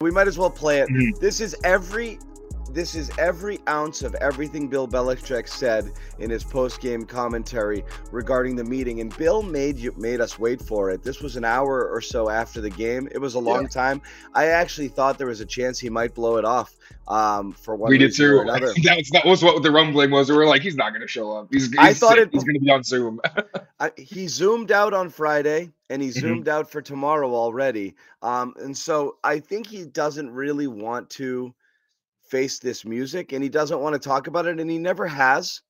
We might as well play it. Mm-hmm. This is every this is every ounce of everything Bill Belichick said in his post-game commentary regarding the meeting. And Bill made you made us wait for it. This was an hour or so after the game. It was a long yeah. time. I actually thought there was a chance he might blow it off um, for one. We did too. That's, that was what the rumbling was. We were like, he's not going to show up. He's, he's I thought it, he's going to be on Zoom. I, he zoomed out on Friday and he mm-hmm. zoomed mm-hmm. out for tomorrow already. Um, and so I think he doesn't really want to face this music and he doesn't want to talk about it and he never has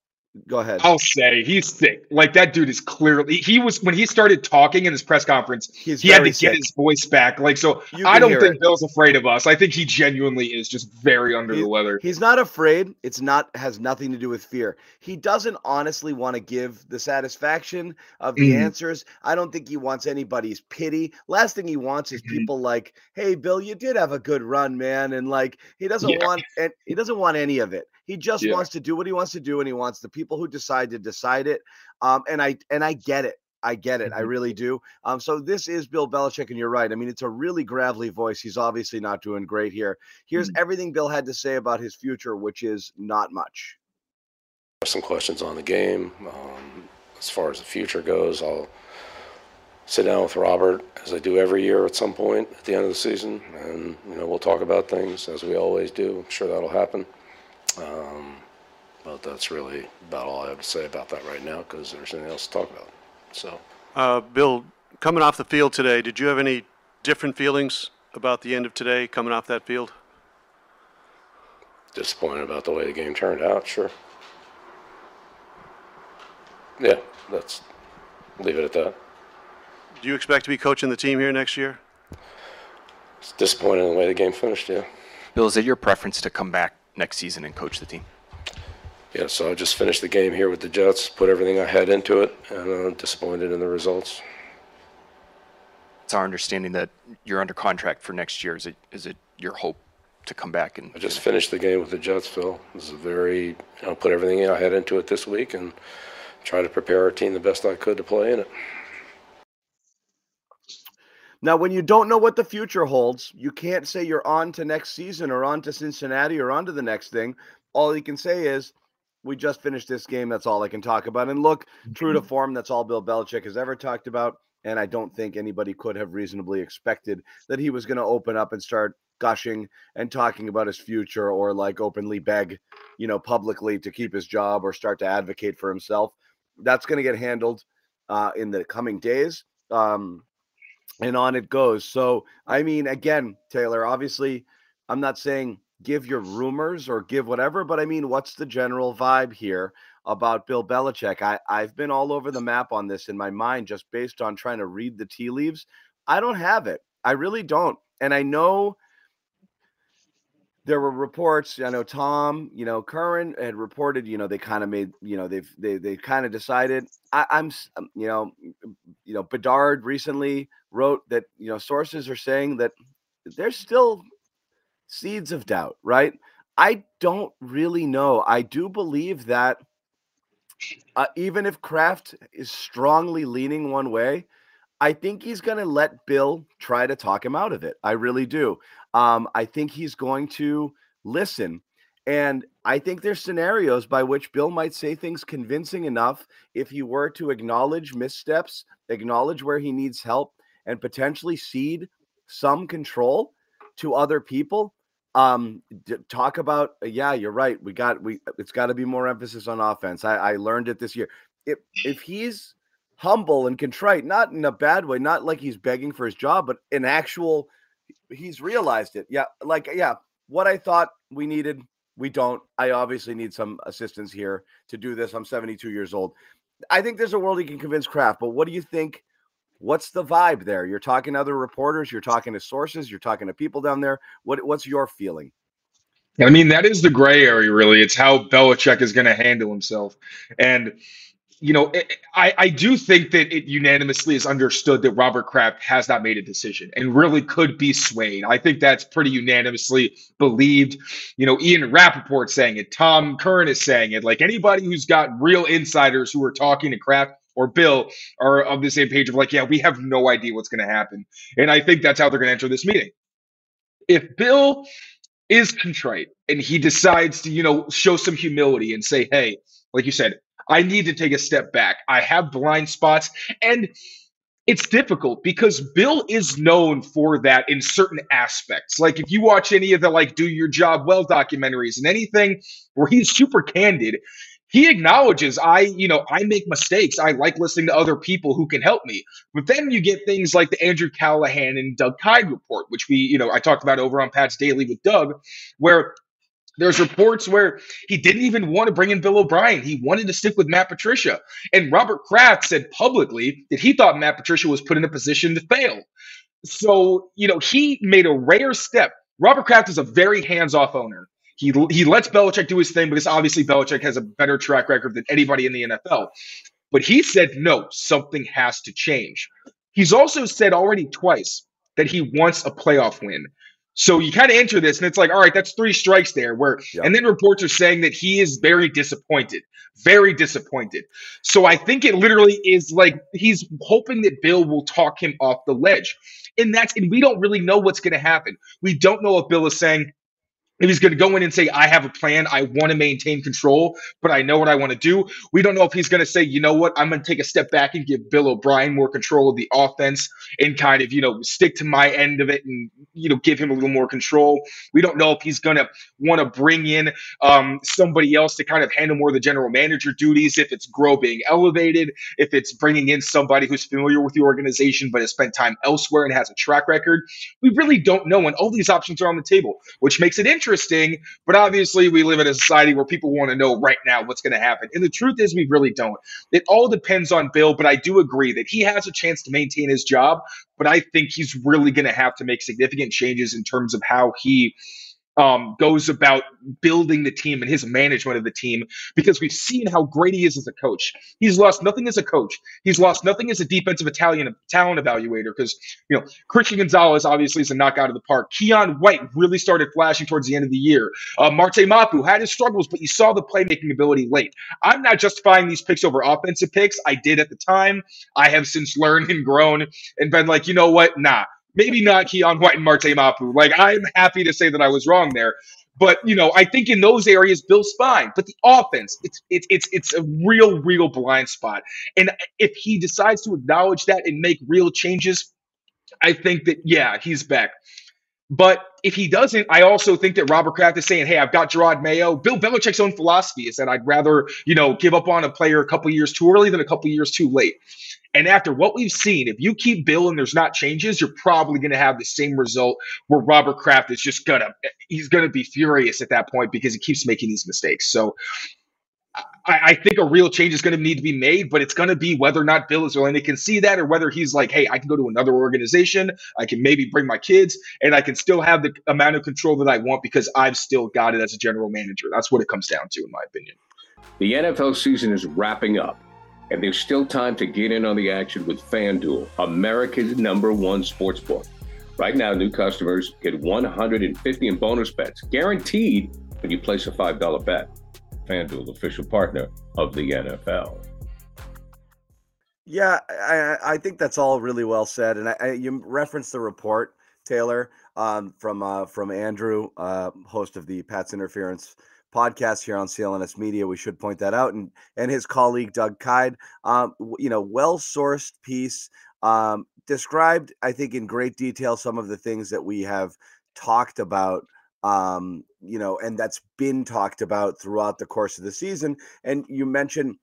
Go ahead. I'll say he's sick. Like that dude is clearly he was when he started talking in his press conference. He's he had to sick. get his voice back. Like so, I don't think it. Bill's afraid of us. I think he genuinely is just very under he, the weather. He's not afraid. It's not has nothing to do with fear. He doesn't honestly want to give the satisfaction of the mm. answers. I don't think he wants anybody's pity. Last thing he wants is mm-hmm. people like, "Hey, Bill, you did have a good run, man," and like he doesn't yeah. want and he doesn't want any of it. He just yeah. wants to do what he wants to do, and he wants the people who decide to decide it. Um, and I and I get it. I get it. I mm-hmm. really do. Um, so this is Bill Belichick, and you're right. I mean, it's a really gravelly voice. He's obviously not doing great here. Here's mm-hmm. everything Bill had to say about his future, which is not much. Some questions on the game. Um, as far as the future goes, I'll sit down with Robert as I do every year at some point at the end of the season, and you know we'll talk about things as we always do. I'm sure that'll happen. Um, but that's really about all I have to say about that right now because there's anything else to talk about. So, uh, Bill, coming off the field today, did you have any different feelings about the end of today coming off that field? Disappointed about the way the game turned out, sure. Yeah, let's leave it at that. Do you expect to be coaching the team here next year? It's disappointing the way the game finished, yeah. Bill, is it your preference to come back next season and coach the team? Yeah, so I just finished the game here with the Jets, put everything I had into it, and I'm disappointed in the results. It's our understanding that you're under contract for next year. Is it is it your hope to come back and? I just finished the game with the Jets, Phil. It was a very, you know, put everything I had into it this week and try to prepare our team the best I could to play in it. Now, when you don't know what the future holds, you can't say you're on to next season or on to Cincinnati or on to the next thing. All you can say is, we just finished this game. That's all I can talk about. And look, true to mm-hmm. form, that's all Bill Belichick has ever talked about. And I don't think anybody could have reasonably expected that he was going to open up and start gushing and talking about his future or like openly beg, you know, publicly to keep his job or start to advocate for himself. That's going to get handled uh, in the coming days. Um, and on it goes. So, I mean, again, Taylor, obviously, I'm not saying give your rumors or give whatever, but I mean, what's the general vibe here about Bill Belichick? I, I've been all over the map on this in my mind just based on trying to read the tea leaves. I don't have it. I really don't. And I know there were reports. I know Tom, you know, Curran had reported. You know, they kind of made. You know, they've they they kind of decided. I, I'm, um, you know, you know, Bedard recently wrote that you know sources are saying that there's still seeds of doubt. Right? I don't really know. I do believe that uh, even if Kraft is strongly leaning one way, I think he's going to let Bill try to talk him out of it. I really do. Um, I think he's going to listen. And I think there's scenarios by which Bill might say things convincing enough if he were to acknowledge missteps, acknowledge where he needs help, and potentially cede some control to other people. Um, talk about uh, yeah, you're right. We got we. It's got to be more emphasis on offense. I, I learned it this year. If if he's humble and contrite, not in a bad way, not like he's begging for his job, but an actual he's realized it. Yeah, like yeah, what I thought we needed, we don't. I obviously need some assistance here to do this. I'm 72 years old. I think there's a world he can convince Kraft, but what do you think? What's the vibe there? You're talking to other reporters, you're talking to sources, you're talking to people down there. What what's your feeling? I mean, that is the gray area, really. It's how Belichick is going to handle himself. And you know, eh, eh, I, I do think that it unanimously is understood that Robert Kraft has not made a decision and really could be swayed. I think that's pretty unanimously believed. You know, Ian Rapoport saying it, Tom Curran is saying it. Like anybody who's got real insiders who are talking to Kraft or Bill are of the same page of like, yeah, we have no idea what's going to happen. And I think that's how they're going to enter this meeting. if Bill is contrite and he decides to, you know, show some humility and say, hey, like you said, I need to take a step back. I have blind spots. And it's difficult because Bill is known for that in certain aspects. Like if you watch any of the like do your job well documentaries and anything where he's super candid, he acknowledges I, you know, I make mistakes. I like listening to other people who can help me. But then you get things like the Andrew Callahan and Doug Kyed report, which we, you know, I talked about over on Pat's Daily with Doug, where there's reports where he didn't even want to bring in Bill O'Brien. He wanted to stick with Matt Patricia. And Robert Kraft said publicly that he thought Matt Patricia was put in a position to fail. So, you know, he made a rare step. Robert Kraft is a very hands off owner. He, he lets Belichick do his thing because obviously Belichick has a better track record than anybody in the NFL. But he said, no, something has to change. He's also said already twice that he wants a playoff win. So you kind of enter this, and it's like, all right, that's three strikes there. Where Yeah. and then reports are saying that he is very disappointed, very disappointed. So I think it literally is like he's hoping that Bill will talk him off the ledge, and that's and we don't really know what's going to happen. We don't know if Bill is saying if he's going to go in and say, I have a plan, I want to maintain control, but I know what I want to do. We don't know if he's going to say, you know what, I'm going to take a step back and give Bill O'Brien more control of the offense and kind of, you know, stick to my end of it and, you know, give him a little more control. We don't know if he's going to want to bring in um, somebody else to kind of handle more of the general manager duties, if it's Groh being elevated, if it's bringing in somebody who's familiar with the organization but has spent time elsewhere and has a track record. We really don't know, and all these options are on the table, which makes it interesting. Interesting, but obviously, we live in a society where people want to know right now what's going to happen. And the truth is, we really don't. It all depends on Bill, but I do agree that he has a chance to maintain his job. But I think he's really going to have to make significant changes in terms of how he um, goes about building the team and his management of the team because we've seen how great he is as a coach. He's lost nothing as a coach. He's lost nothing as a defensive Italian talent evaluator because you know Christian Gonzalez obviously is a knockout of the park. Keion White really started flashing towards the end of the year. Uh, Marte Mapu had his struggles, but you saw the playmaking ability late. I'm not justifying these picks over offensive picks. I did at the time. I have since learned and grown and been like, you know what? Nah, maybe not Keion White and Marte Mapu. Like I'm happy to say that I was wrong there. But you know, I think in those areas, Bill's fine. But the offense, it's it's it's it's a real, real blind spot. And if he decides to acknowledge that and make real changes, I think that yeah, he's back. But if he doesn't, I also think that Robert Kraft is saying, "Hey, I've got Jerod Mayo." Bill Belichick's own philosophy is that I'd rather you know give up on a player a couple years too early than a couple years too late. And after what we've seen, if you keep Bill and there's not changes, you're probably going to have the same result where Robert Kraft is just gonna he's gonna be furious at that point because he keeps making these mistakes. So I, I think a real change is going to need to be made, but it's going to be whether or not Bill is willing to concede that, or whether he's like, "Hey, I can go to another organization. I can maybe bring my kids, and I can still have the amount of control that I want because I've still got it as a general manager." That's what it comes down to, in my opinion. The NFL season is wrapping up, and there's still time to get in on the action with FanDuel, America's number one sports book. Right now, new customers get 150 in bonus bets, guaranteed when you place a $5 bet. FanDuel, official partner of the NFL. Yeah, I, I think that's all really well said. And I, I, you referenced the report, Taylor, um, from uh, from Andrew, uh, host of the Pat's Interference podcast here on CLNS Media. We should point that out, and and his colleague Doug Kyed. Um, you know, well sourced piece. Um, described, I think, in great detail some of the things that we have talked about um you know and that's been talked about throughout the course of the season and you mentioned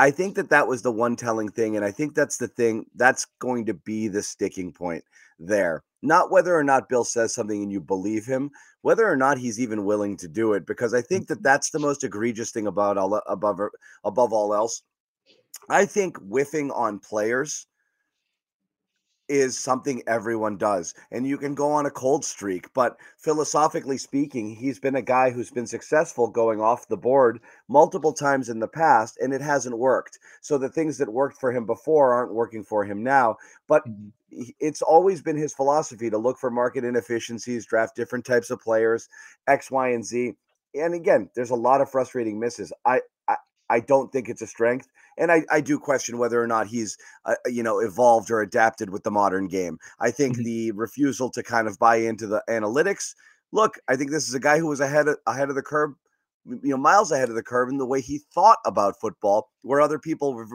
i think that that was the one telling thing and i think that's the thing that's going to be the sticking point there not whether or not bill says something and you believe him whether or not he's even willing to do it because i think that mm-hmm. that's the most egregious thing about all above above all else. I think whiffing on players is something everyone does. And you can go on a cold streak, but philosophically speaking, he's been a guy who's been successful going off the board multiple times in the past, and it hasn't worked. So the things that worked for him before aren't working for him now. But mm-hmm. it's always been his philosophy to look for market inefficiencies, draft different types of players, X, Y, and Z. And again, there's a lot of frustrating misses. I, I I don't think it's a strength. And I, I do question whether or not he's, uh, you know, evolved or adapted with the modern game. I think mm-hmm. the refusal to kind of buy into the analytics. Look, I think this is a guy who was ahead of, ahead of the curve you know miles ahead of the curve in the way he thought about football where other people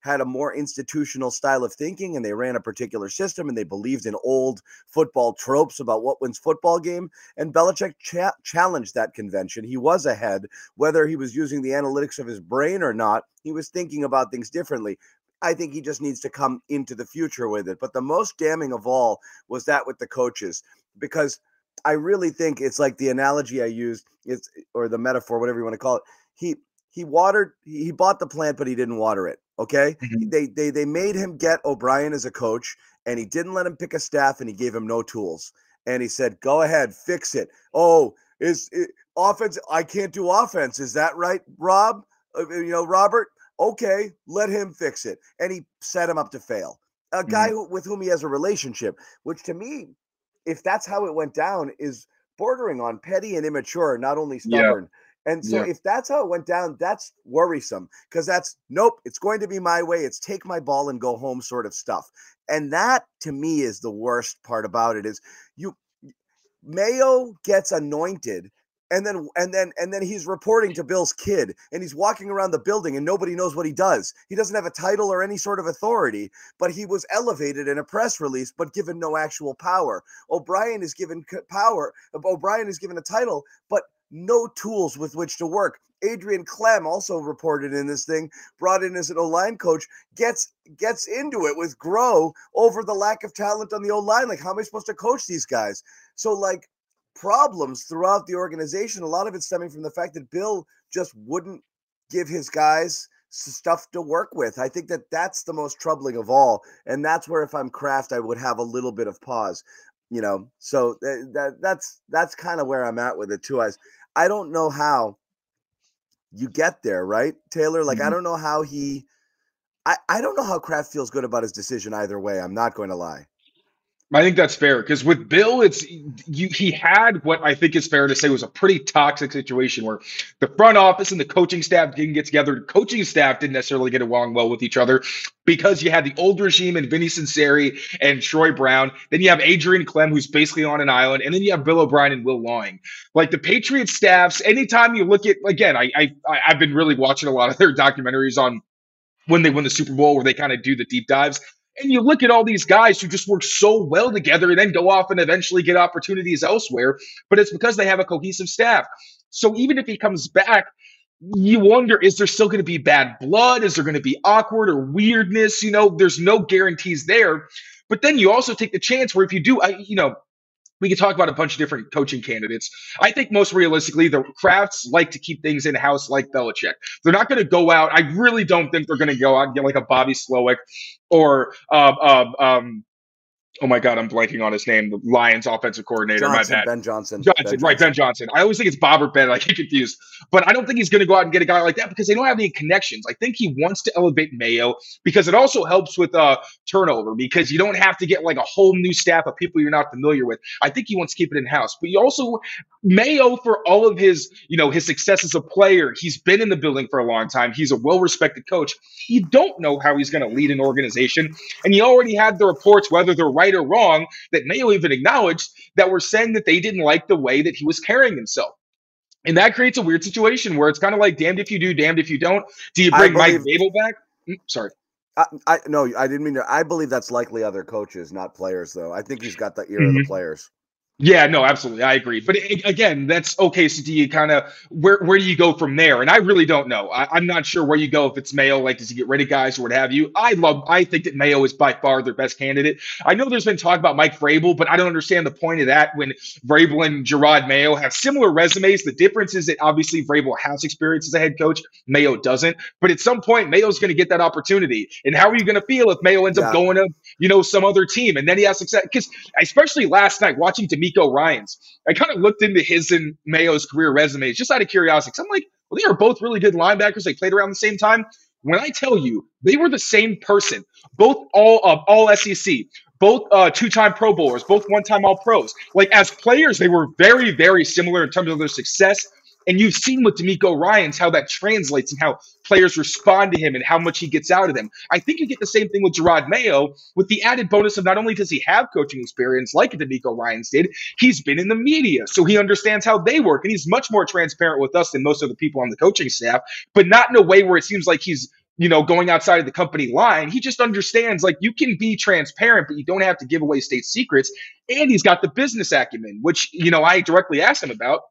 had a more institutional style of thinking and they ran a particular system and they believed in old football tropes about what wins football game and Belichick cha- challenged that convention. He was ahead whether he was using the analytics of his brain or not he was thinking about things differently. I think he just needs to come into the future with it. But the most damning of all was that with the coaches because I really think it's like the analogy I used, it's or the metaphor, whatever you want to call it. He he watered, he bought the plant, but he didn't water it. Okay, mm-hmm. they they they made him get O'Brien as a coach, and he didn't let him pick a staff, and he gave him no tools. And he said, "Go ahead, fix it." Oh, is it, offense? I can't do offense. Is that right, Rob? Uh, you know, Robert. Okay, let him fix it, and he set him up to fail. A guy mm-hmm. who, with whom he has a relationship, which to me if that's how it went down, is bordering on petty and immature, not only stubborn. Yeah. And so yeah. if that's how it went down, that's worrisome because that's nope, it's going to be my way. It's take my ball and go home sort of stuff. And that to me is the worst part about it is you Mayo gets anointed and then and then and then he's reporting to Bill's kid and he's walking around the building and nobody knows what he does. He doesn't have a title or any sort of authority, but he was elevated in a press release but given no actual power. O'Brien is given power. O'Brien is given a title but no tools with which to work. Adrian Klemm also reported in this thing, brought in as an O-line coach, gets gets into it with Groh over the lack of talent on the O-line. Like, how am I supposed to coach these guys? So, like, problems throughout the organization. A lot of it stemming from the fact that Bill just wouldn't give his guys stuff to work with. I think that that's the most troubling of all, and that's where if I'm Kraft, I would have a little bit of pause. You know, so that, that that's that's kind of where I'm at with it too. As I don't know how you get there, right, Taylor? Like mm-hmm. I don't know how he. I, I don't know how Kraft feels good about his decision either way. I'm not going to lie. I think that's fair because with Bill, it's you. He had what I think is fair to say was a pretty toxic situation where the front office and the coaching staff didn't get together. The coaching staff didn't necessarily get along well with each other because you had the old regime and Vinny Sunseri and Troy Brown. Then you have Adrian Klemm, who's basically on an island, and then you have Bill O'Brien and Will Lawing. Like the Patriots staffs, anytime you look at again, I, I I've been really watching a lot of their documentaries on when they win the Super Bowl, where they kind of do the deep dives. And you look at all these guys who just work so well together and then go off and eventually get opportunities elsewhere, but it's because they have a cohesive staff. So even if he comes back, you wonder is there still going to be bad blood? Is there going to be awkward or weirdness? You know, there's no guarantees there. But then you also take the chance where if you do, I, you know, we could talk about a bunch of different coaching candidates. I think most realistically, the Krafts like to keep things in house like Belichick. They're not going to go out. I really don't think they're going to go out and get like a Bobby Slowik or uh, uh, um, oh my god, I'm blanking on his name. The Lions offensive coordinator. Johnson, my bad. Ben Johnson. Johnson, ben right? Ben Johnson. I always think it's Bob or Ben. I get confused, but I don't think he's going to go out and get a guy like that because they don't have any connections. I think he wants to elevate Mayo because it also helps with uh, turnover because you don't have to get like a whole new staff of people you're not familiar with. I think he wants to keep it in house, but you also Mayo for all of his you know his success as a player. He's been in the building for a long time. He's a well respected coach. You don't know how he's going to lead an organization, and you already had the reports, whether they're right or wrong that Mayo even acknowledged that were saying that they didn't like the way that he was carrying himself. And that creates a weird situation where it's kind of like damned if you do, damned if you don't. Do you bring believe, Mike Vrabel back? Mm, sorry. I, I no, I didn't mean to. I believe that's likely other coaches, not players, though. I think he's got the ear mm-hmm. of the mm-hmm. players. Yeah, no, absolutely, I agree. But it, again, that's okay. So do you kind of where where do you go from there? And I really don't know. I, am not sure where you go if it's Mayo. Like, does he get rid of guys or what have you? I love. I think that Mayo is by far their best candidate. I know there's been talk about Mike Vrabel, but I don't understand the point of that when Vrabel and Jerod Mayo have similar resumes. The difference is that obviously Vrabel has experience as a head coach, Mayo doesn't. But at some point, Mayo's going to get that opportunity. And how are you going to feel if Mayo ends yeah. up going to you know some other team and then he has success? Because especially last night watching DeMeco DeMeco Ryans. I kind of looked into his and Mayo's career resumes just out of curiosity. I'm like, well, they are both really good linebackers. They played around the same time. When I tell you they were the same person, both all uh, all SEC, both uh, two-time Pro Bowlers, both one-time All Pros. Like as players, they were very, very similar in terms of their success And you've seen with DeMeco Ryans how that translates and how players respond to him and how much he gets out of them. I think you get the same thing with Jerod Mayo with the added bonus of not only does he have coaching experience like DeMeco Ryans did, he's been in the media. So he understands how they work. And he's much more transparent with us than most of the people on the coaching staff, but not in a way where it seems like he's you know, going outside of the company line. He just understands like you can be transparent, but you don't have to give away state secrets. And he's got the business acumen, which, you know, I directly asked him about.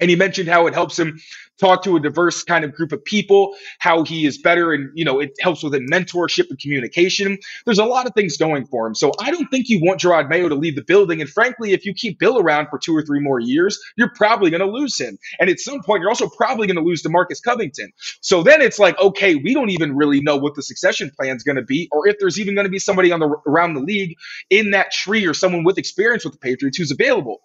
And he mentioned how it helps him talk to a diverse kind of group of people, how he is better and, you know, it helps with mentorship and communication. There's a lot of things going for him. So I don't think you want Jerod Mayo to leave the building. And frankly, if you keep Bill around for two or three more years, you're probably going to lose him. And at some point, you're also probably going to lose DeMarcus Covington. So then it's like, okay, we don't even really know what the succession plan is going to be, or if there's even going to be somebody on the around the league in that tree or someone with experience with the Patriots who's available.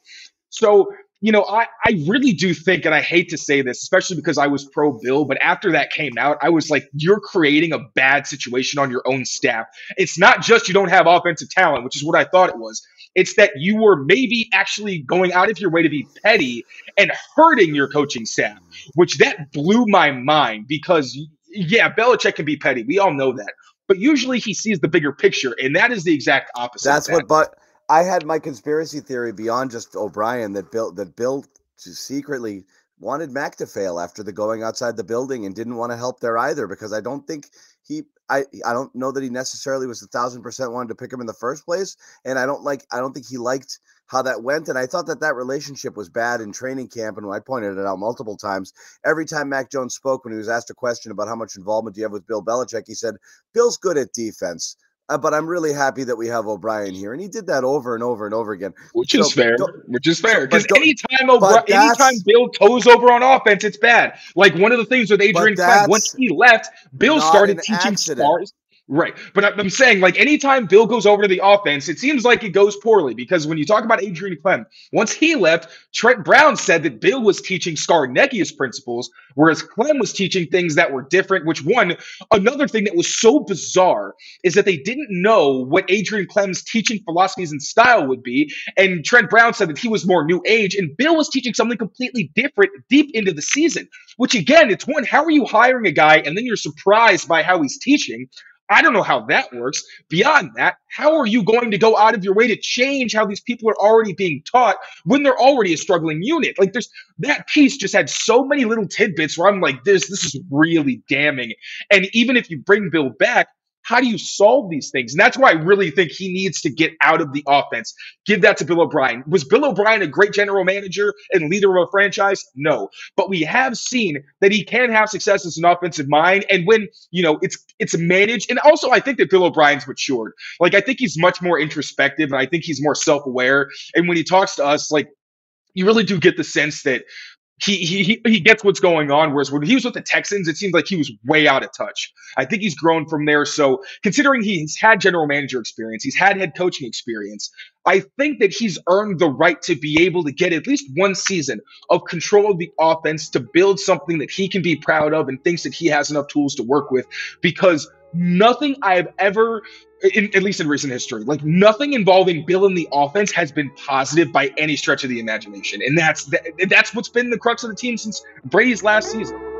So you know, I, I really do think, and I hate to say this, especially because I was pro Bill, but after that came out, I was like, you're creating a bad situation on your own staff. It's not just you don't have offensive talent, which is what I thought it was. It's that you were maybe actually going out of your way to be petty and hurting your coaching staff, which that blew my mind because, yeah, Belichick can be petty. We all know that. But usually he sees the bigger picture, and that is the exact opposite. That's that. what, but I had my conspiracy theory beyond just O'Brien that Bill that Bill secretly wanted Mac to fail after the going outside the building and didn't want to help there either because I don't think he I I don't know that he necessarily was a thousand percent wanted to pick him in the first place and I don't like I don't think he liked how that went and I thought that that relationship was bad in training camp and I pointed it out multiple times. Every time Mac Jones spoke when he was asked a question about how much involvement do you have with Bill Belichick he said Bill's good at defense uh, but I'm really happy that we have O'Brien here, and he did that over and over and over again. Which so, is fair. Which is fair because anytime O'Brien, anytime Bill toes over on offense, it's bad. Like one of the things with Adrian Klemm, once he left, Bill started teaching accident. stars. Right. But I'm saying, like, anytime Bill goes over to the offense, it seems like it goes poorly because when you talk about Adrian Klemm, once he left, Trent Brown said that Bill was teaching Scarnecchia's principles, whereas Klemm was teaching things that were different. Which, one, another thing that was so bizarre is that they didn't know what Adrian Klemm's teaching philosophies and style would be. And Trent Brown said that he was more new age, and Bill was teaching something completely different deep into the season. Which, again, it's one, how are you hiring a guy and then you're surprised by how he's teaching? I don't know how that works. Beyond that, how are you going to go out of your way to change how these people are already being taught when they're already a struggling unit? Like there's that piece just had so many little tidbits where I'm like, this, this is really damning. And even if you bring Bill back, how do you solve these things? And that's why I really think he needs to get out of the offense. Give that to Bill O'Brien. Was Bill O'Brien a great general manager and leader of a franchise? No. But we have seen that he can have success as an offensive mind. And when, you know, it's it's managed. And also I think that Bill O'Brien's matured. Like I think he's much more introspective and I think he's more self-aware. And when he talks to us, like you really do get the sense that he, he he gets what's going on. Whereas when he was with the Texans, it seemed like he was way out of touch. I think he's grown from there. So considering he's had general manager experience, he's had head coaching experience, I think that he's earned the right to be able to get at least one season of control of the offense to build something that he can be proud of and thinks that he has enough tools to work with because nothing I've ever in, at least in recent history. Like nothing involving Bill in the offense has been positive by any stretch of the imagination, and that's that, that's what's been the crux of the team since Brady's last season.